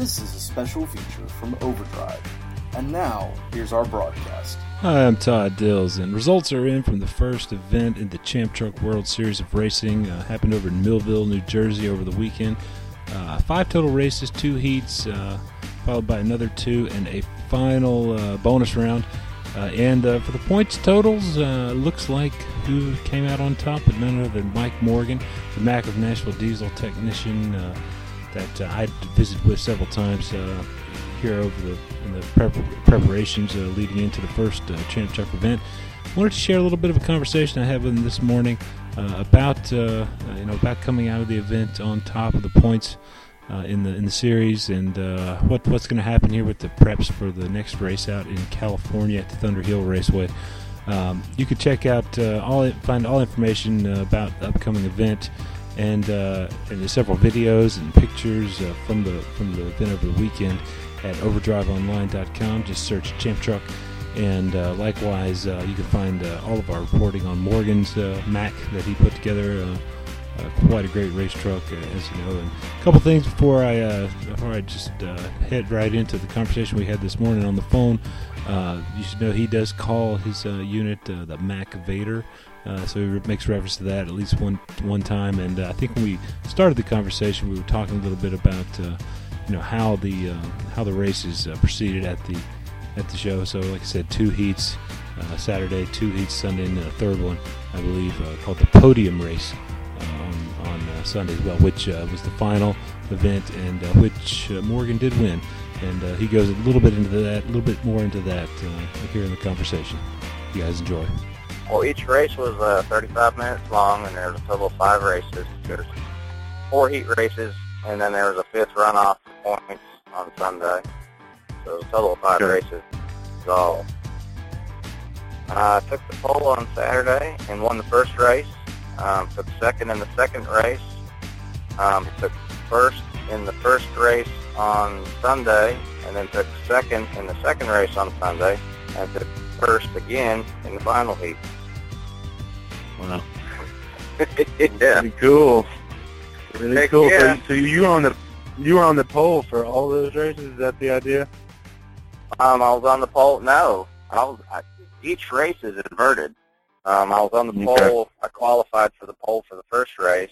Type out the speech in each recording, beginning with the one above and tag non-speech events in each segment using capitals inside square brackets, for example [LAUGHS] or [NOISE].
This is a special feature from Overdrive. And now, here's our broadcast. Hi, I'm Todd Dills, and results are in from the first event in the Champ Truck World Series of Racing. Uh, happened over in Millville, New Jersey over the weekend. Uh, five total races, two heats, uh, followed by another two, and a final uh, bonus round. Uh, and uh, for the points totals, looks like who came out on top, but none other than Mike Morgan, the Mack of Nashville diesel technician that uh, I visited with several times uh, here over the the prep- preparations uh, leading into the first uh, Champ Truck event. Wanted to share a little bit of a conversation I had with him this morning uh, about uh, you know about coming out of the event on top of the points uh, in the in the series and what what's going to happen here with the preps for the next race out in California at the Thunderhill Raceway. Um, you can check out all find all information about the upcoming event and uh, and there's several videos and pictures uh, from the from the event over the weekend at overdriveonline.com. Just search Champ Truck. And uh, likewise, uh, you can find uh, all of our reporting on Morgan's uh, Mack that he put together. Quite a great race truck, uh, as you know. And a couple things before I uh, before I just uh, head right into the conversation we had this morning on the phone. Uh, you should know he does call his uh, unit uh, the Mack Vader. So he makes reference to that at least one one time, and I think when we started the conversation, we were talking a little bit about you know how the how the races proceeded at the at the show. So, like I said, two heats Saturday, two heats Sunday, and then a third one, I believe, called the Podium Race Sunday as well, which uh, was the final event, and uh, which uh, Morgan did win. And uh, he goes a little bit into that, a little bit more into that uh, here in the conversation. You guys enjoy. Well, each race was uh, 35 minutes long, and there was a total of five races. There's four heat races, and then there was a fifth runoff for points on Sunday. So it was a total of five Okay. races. So uh, I took the pole on Saturday and won the first race. Um, took second in the second race. Um, took first in the first race on Sunday, and then took second in the second race on Sunday, and took first again in the final heat. Wow. [LAUGHS] yeah. Pretty cool. Really Heck cool. yeah. So, so you were on the you were on the pole for all those races. Is that the idea? Um, I was on the pole. No, I was. I, each race is inverted. Um, I was on the Okay. pole. I qualified for the pole for the first race,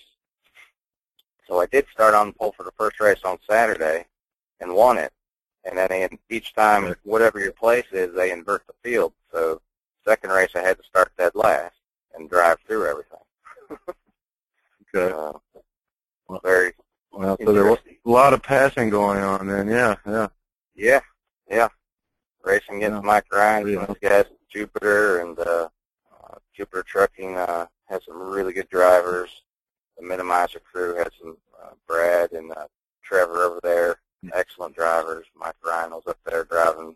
so I did start on the pole for the first race on Saturday, and won it. And then they, each time, whatever your place is, they invert the field. So second race, I had to start dead last and drive through everything. [LAUGHS] Okay. Uh, Well, very Well, so there was a lot of passing going on then. Yeah, yeah. Yeah, yeah. Racing against Yeah. Mike Ryan, of these guys, Jupiter and uh, uh, Jupiter Trucking uh, has some really good drivers. The Minimizer crew has some uh, Brad and uh, Trevor over there, excellent drivers. Mike Ryan was up there driving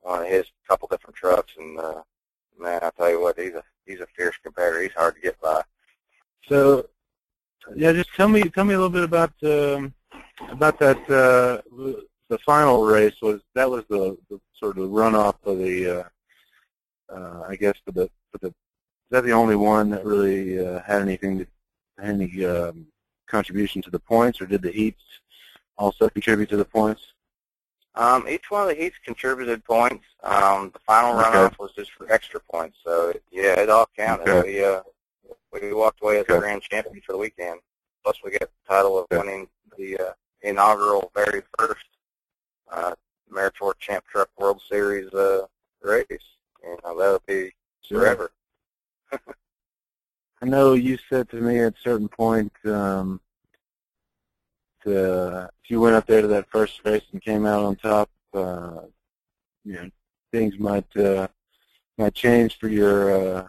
one of his couple different trucks, and uh, man, I tell you what, he's a he's a fierce competitor. He's hard to get by. So, yeah, just tell me tell me a little bit about um, about that. Uh, the final race was that was the, the sort of runoff of the. Uh, uh, I guess for the for the. Is that the only one that really uh, had anything to, any um, contribution to the points, or did the heats also contribute to the points? Um, each one of the heats contributed points. Um, the final Okay. runoff was just for extra points. So yeah, it all counted. Okay. We uh, we walked away as the Okay. grand champion for the weekend. Plus, we got the title of winning the uh, inaugural, very first uh, Meritor Champ Truck World Series uh, race. You know, that'll be forever. I know you said to me at a certain point um, to, if you went up there to that first race and came out on top, uh, you know, things might uh, might change for your uh,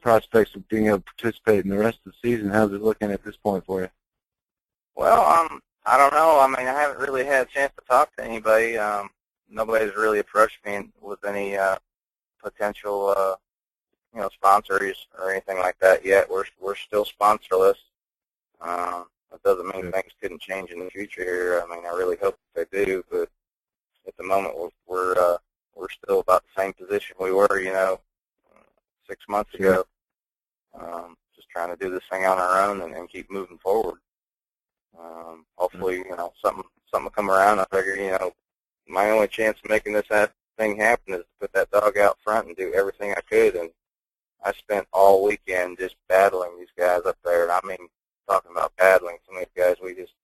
prospects of being able to participate in the rest of the season. How's it looking at this point for you? Well, um, I don't know. I mean, I haven't really had a chance to talk to anybody. Um, nobody's really approached me with any uh, potential, uh, you know, sponsors or anything like that yet. We're we're still sponsorless. Um, that doesn't mean things couldn't change in the future. Here. I mean, I really hope they do, but at the moment we're we're uh, we're still about the same position we were, you know, six months ago. Um, just trying to do this thing on our own and, and keep moving forward. Um, hopefully, you know, something something will come around. I figured, you know, my only chance of making this thing happen is to put that dog out front and do everything I could. And I spent all weekend just battling these guys up there. And I mean, talking about battling, some of these guys, we just,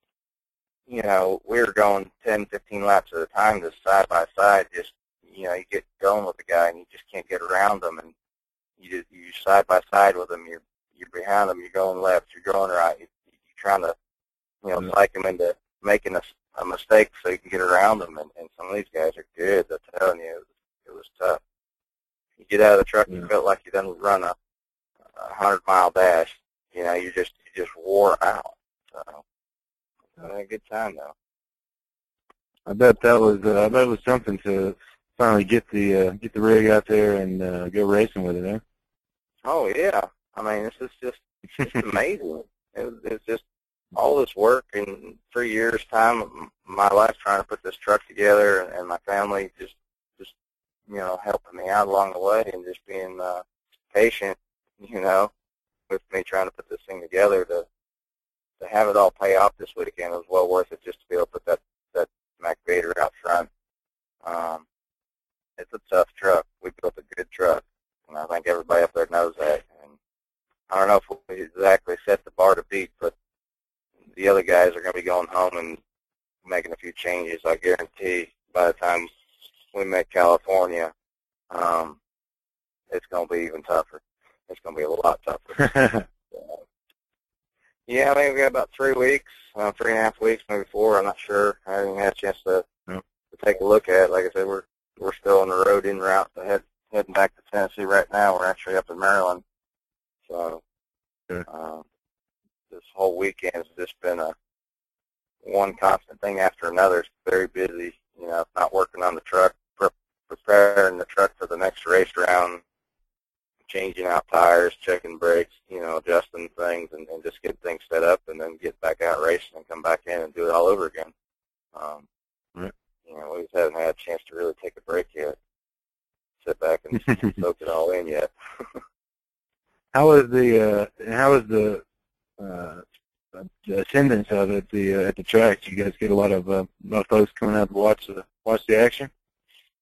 you know, we were going 10, 15 laps at a time, just side by side. Just, you know, you get going with the guy and you just can't get around them. And you just, you side by side with them. You're, you're behind them. You're going left. You're going right. You're, you're trying to, you know, mm-hmm. psych them into making a, a mistake so you can get around them. And, and some of these guys are good. I'm telling you, it was, it was tough. You get out of the truck, yeah. you felt like you done run a, a hundred mile dash. You know, you just you just wore out. So, a good time though. I bet that was uh, I bet it was something to finally get the uh, get the rig out there and uh, go racing with it, huh? Oh yeah, I mean this is just it's just amazing. It, it's just all this work in three years' time, of my life trying to put this truck together, and, and my family just you know helping me out along the way, and just being uh, patient, you know, with me trying to put this thing together to to have it all pay off this weekend. Was well worth it just to be able to put that that Mack Vader out front. Um, it's a tough truck. We built a good truck, and I think everybody up there knows that. And I don't know if we exactly set the bar to beat, but the other guys are going to be going home and making a few changes. I guarantee by the time we make California, um, it's going to be even tougher. It's going to be a lot tougher. [LAUGHS] yeah, I think we got about three weeks, uh, three and a half weeks, maybe four. I'm not sure. I haven't had a chance to, to take a look at it. Like I said, we're we're still on the road in route to head heading back to Tennessee right now. We're actually up in Maryland, so sure. um, this whole weekend has just been a one constant thing after another. It's very busy. You know, not working on the truck, preparing the truck for the next race round, changing out tires, checking brakes, you know, adjusting things, and, and just get things set up, and then get back out racing and come back in and do it all over again. Um, right. You know, we just haven't had a chance to really take a break yet. Sit back and [LAUGHS] soak it all in yet. [LAUGHS] how is the uh, how is the uh, attendance of it the uh, at the tracks? You guys get a lot of uh, a lot of folks coming out to watch the watch the action.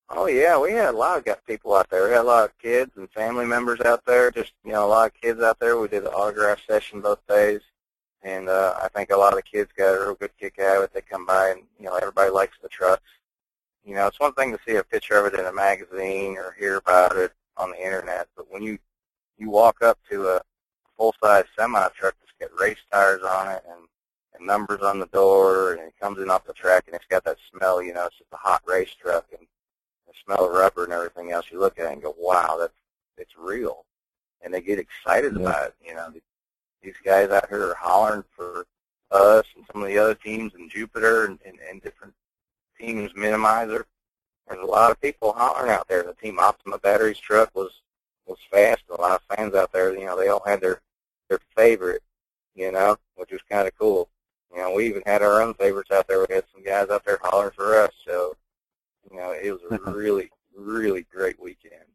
Oh yeah, we had a lot of got people out there. We had a lot of kids and family members out there. Just you know, a lot of kids out there. We did an autograph session both days, and uh, I think a lot of the kids got a real good kick out of it. They come by and you know everybody likes the trucks. You know, it's one thing to see a picture of it in a magazine or hear about it on the internet, but when you you walk up to a full size semi truck that's got race tires on it and and numbers on the door, and it comes in off the track, and it's got that smell. You know, it's just a hot race truck, and smell of rubber and everything else, you look at it and go, wow, that's it's real, and they get excited yeah. about it. You know, these guys out here are hollering for us and some of the other teams in Jupiter and, and, and different teams, Minimizer. There's a lot of people hollering out there. The Team Optima Batteries truck was was fast. A lot of fans out there, you know, they all had their their favorite, you know, which was kind of cool. You know, we even had our own favorites out there. We had some guys out there hollering for us. So you know, it was a [LAUGHS] really, really great weekend.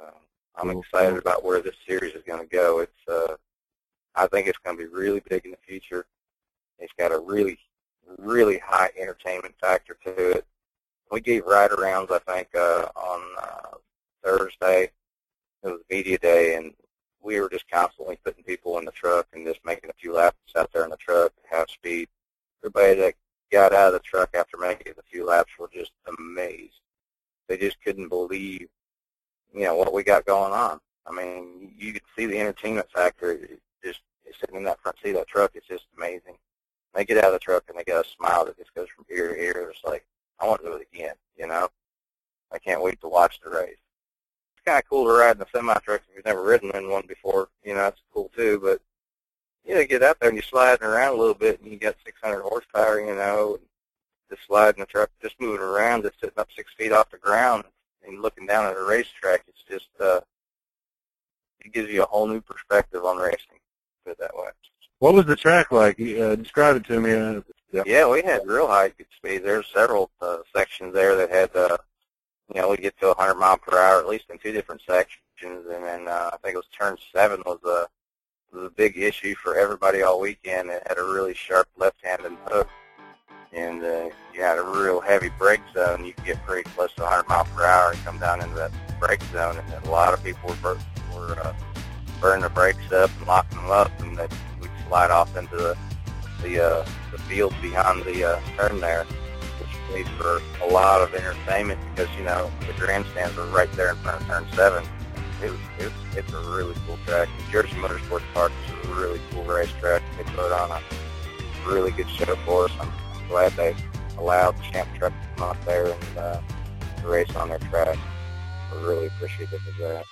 Um, I'm excited about where this series is going to go. It's, uh, I think it's going to be really big in the future. It's got a really, really high entertainment factor to it. We gave ride-arounds, I think, uh, on uh, Thursday. It was media day, and we were just constantly putting people in the truck and just making a few laps out there in the truck, half speed. Everybody that got out of the truck after making a few laps were just amazed. They just couldn't believe, you know, what we got going on. I mean, you could see the entertainment factor. Just sitting in that front seat of that truck, it's just amazing. They get out of the truck and they got a smile that just goes from ear to ear. It's like, I want to do it again. You know, I can't wait to watch the race. It's kind of cool to ride in a semi truck if you've never ridden in one before. You know, it's cool too. But you know, get out there and you're sliding around a little bit, and you got 600 horsepower, you know, just sliding the truck, just moving around, just sitting up six feet off the ground and looking down at a racetrack. It's just, uh, it gives you a whole new perspective on racing, put it that way. What was the track like? Uh, describe it to me. Uh, yeah. yeah, we had real high speed. There's several uh, sections there that had, uh, you know, we get to 100 mile per hour, at least in two different sections, and then uh, I think it was turn seven was a uh, was a big issue for everybody all weekend. It had a really sharp left-handed hook, and uh, you had a real heavy brake zone. You could get pretty close to 100 mile per hour and come down into that brake zone, and a lot of people were were uh, burning the brakes up and locking them up, and that we'd slide off into the the uh, the field behind the uh, turn there, which made for a lot of entertainment because you know the grandstands were right there in front of turn seven. It was, it was it's a really cool track. Jersey Motorsports Park is a really cool racetrack. They put on a really good show for us. I'm glad they allowed Champ Truck to come out there and uh, race on their track. We're really appreciative of that.